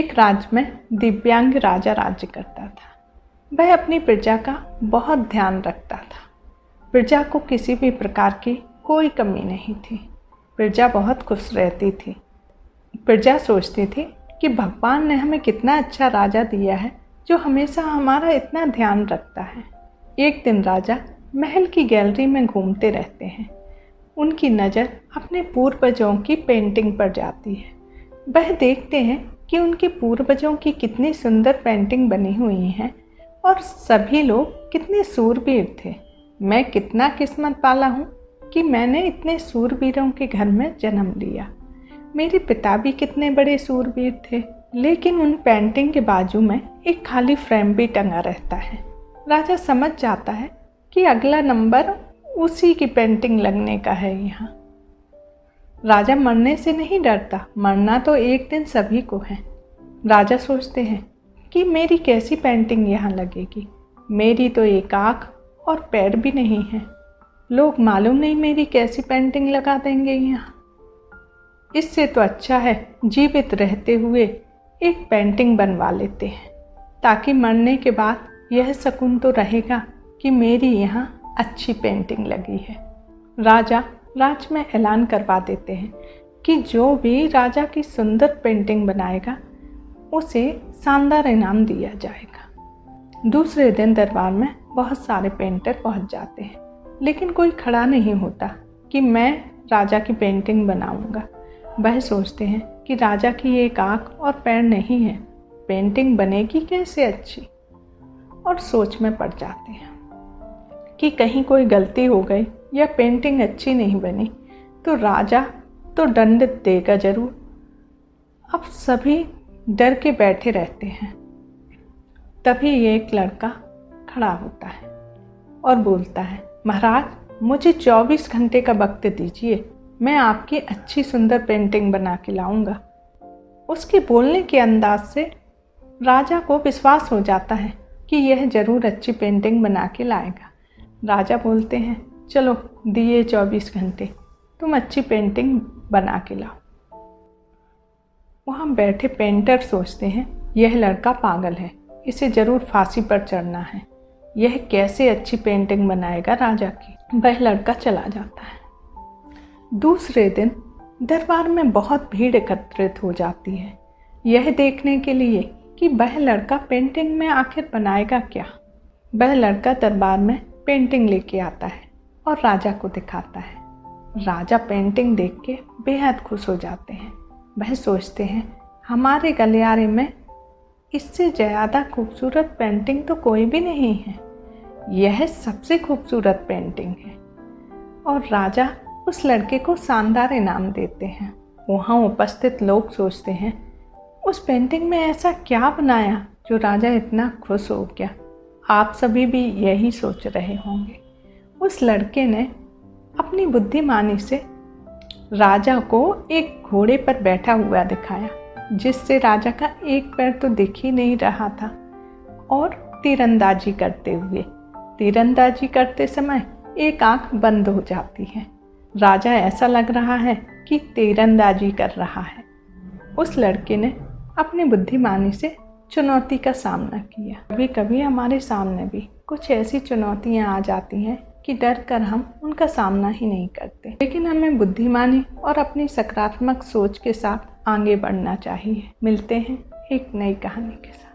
एक राज्य में दिव्यांग राजा राज्य करता था। वह अपनी प्रजा का बहुत ध्यान रखता था। प्रजा को किसी भी प्रकार की कोई कमी नहीं थी। प्रजा बहुत खुश रहती थी। प्रजा सोचती थी कि भगवान ने हमें कितना अच्छा राजा दिया है, जो हमेशा हमारा इतना ध्यान रखता है। एक दिन राजा महल की गैलरी में घूमते रहते हैं। उनकी नज़र अपने पूर्वजों की पेंटिंग पर जाती है। वह देखते हैं कि उनके पूर्वजों की कितनी सुंदर पेंटिंग बनी हुई हैं और सभी लोग कितने सूरबीर थे। मैं कितना किस्मत पाला हूँ कि मैंने इतने सूरबीरों के घर में जन्म लिया। मेरे पिता भी कितने बड़े सूरबीर थे, लेकिन उन पेंटिंग के बाजू में एक खाली फ्रेम भी टंगा रहता है। राजा समझ जाता है कि अगला नंबर उसी की पेंटिंग लगने का है यहाँ। राजा मरने से नहीं डरता, मरना तो एक दिन सभी को है। राजा सोचते हैं कि मेरी कैसी पेंटिंग यहाँ लगेगी। मेरी तो एक आँख और पैर भी नहीं है। लोग मालूम नहीं मेरी कैसी पेंटिंग लगा देंगे यहाँ। इससे तो अच्छा है जीवित रहते हुए एक पेंटिंग बनवा लेते हैं। ताकि मरने के बाद यह सकून तो रहेगा कि मेरी यहाँ अच्छी पेंटिंग लगी है। राजा राज में ऐलान करवा देते हैं कि जो भी राजा की सुंदर पेंटिंग बनाएगा उसे शानदार इनाम दिया जाएगा। दूसरे दिन दरबार में बहुत सारे पेंटर पहुँच जाते हैं, लेकिन कोई खड़ा नहीं होता कि मैं राजा की पेंटिंग बनाऊँगा। वह सोचते हैं कि राजा की एक आँख और पैर नहीं है पेंटिंग बनेगी कैसे अच्छी? और सोच में पड़ जाते हैं कि कहीं कोई गलती हो गई या पेंटिंग अच्छी नहीं बनी तो राजा तो दंड देगा ज़रूर। अब सभी डर के बैठे रहते हैं। तभी ये एक लड़का खड़ा होता है और बोलता है, महाराज, मुझे 24 घंटे का वक्त दीजिए, मैं आपकी अच्छी सुंदर पेंटिंग बना के लाऊँगा। उसके बोलने के अंदाज से राजा को विश्वास हो जाता है कि यह ज़रूर अच्छी पेंटिंग बना के लाएगा। राजा बोलते हैं, चलो, दिए 24 घंटे, तुम अच्छी पेंटिंग बना के लाओ। वहाँ बैठे पेंटर सोचते हैं, यह लड़का पागल है, इसे ज़रूर फांसी पर चढ़ना है। यह कैसे अच्छी पेंटिंग बनाएगा राजा की? वह लड़का चला जाता है। दूसरे दिन दरबार में बहुत भीड़ एकत्रित हो जाती है। यह देखने के लिए कि वह लड़का पेंटिंग में आखिर बनाएगा क्या? वह लड़का दरबार में पेंटिंग लेके आता है और राजा को दिखाता है। राजा पेंटिंग देख के बेहद खुश हो जाते हैं। वह सोचते हैं, हमारे गलियारे में इससे ज़्यादा खूबसूरत पेंटिंग तो कोई भी नहीं है। यह सबसे खूबसूरत पेंटिंग है। और राजा उस लड़के को शानदार इनाम देते हैं। वहाँ उपस्थित लोग सोचते हैं, उस पेंटिंग में ऐसा क्या बनाया जो राजा इतना खुश हो गया? आप सभी भी यही सोच रहे होंगे। उस लड़के ने अपनी बुद्धिमानी से राजा को एक घोड़े पर बैठा हुआ दिखाया, जिससे राजा का एक पैर तो दिख ही नहीं रहा था। और तीरंदाजी करते हुए, तीरंदाजी करते समय एक आँख बंद हो जाती है। राजा ऐसा लग रहा है कि तीरंदाजी कर रहा है। उस लड़के ने अपनी बुद्धिमानी से चुनौती का सामना किया। कभी कभी हमारे सामने भी कुछ ऐसी चुनौतियाँ आ जाती हैं कि डर कर हम उनका सामना ही नहीं करते। लेकिन हमें बुद्धिमानी और अपनी सकारात्मक सोच के साथ आगे बढ़ना चाहिए। मिलते हैं एक नई कहानी के साथ।